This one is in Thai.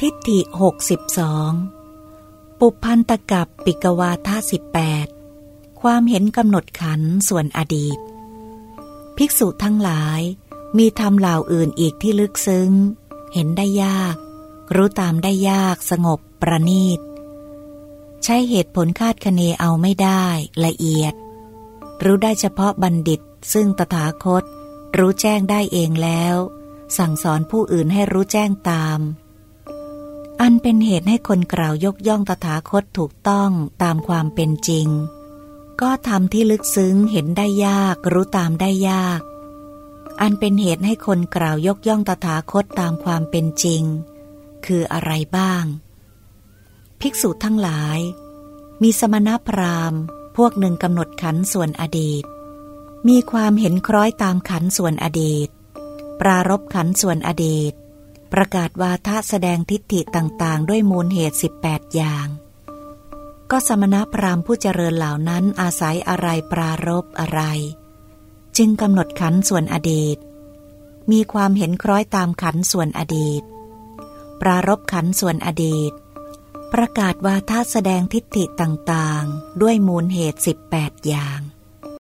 ทิฏฐิหกสิบสองปุพันตกับปิกวาทาสิบแปดความเห็นกำหนดขันส่วนอดีต ภิกษุทั้งหลายมีธรรมเหล่าอื่นอีกที่ลึกซึ้ง เห็นได้ยาก รู้ตามได้ยากสงบประณีต ใช้เหตุผลคาดคะเนเอาไม่ได้ละเอียด รู้ได้เฉพาะบัณฑิต ซึ่งตถาคต รู้แจ้งได้เองแล้ว สั่งสอนผู้อื่นให้รู้แจ้งตาม อันเป็นเหตุให้คนกล่าวยกย่องตถาคตถูกต้องตามความเป็นจริง ก็ทำที่ลึกซึ้งเห็นได้ยากรู้ตามได้ยาก อันเป็นเหตุให้คนกล่าวยกย่องตถาคตตามความเป็นจริง คืออะไรบ้าง ภิกษุทั้งหลาย มีสมณพราหมณ์ พวกหนึ่งกำหนดขันส่วนอดีต มีความเห็นคล้อยตามขันส่วนอดีต ปรารบขันส่วนอดีต ประกาศวาทะแสดงทิฏฐิต่างๆ ด้วยมูลเหตุ 18 อย่าง ก็สมณพราหมณ์ผู้เจริญเหล่านั้นอาศัยอะไรปรารบอะไร จึงกำหนดขันส่วนอดีต มีความเห็นคล้อยตามขันส่วนอดีต ปรารบขันส่วนอดีต ประกาศวาทะแสดงทิฏฐิต่างๆ ด้วยมูลเหตุ 18 อย่าง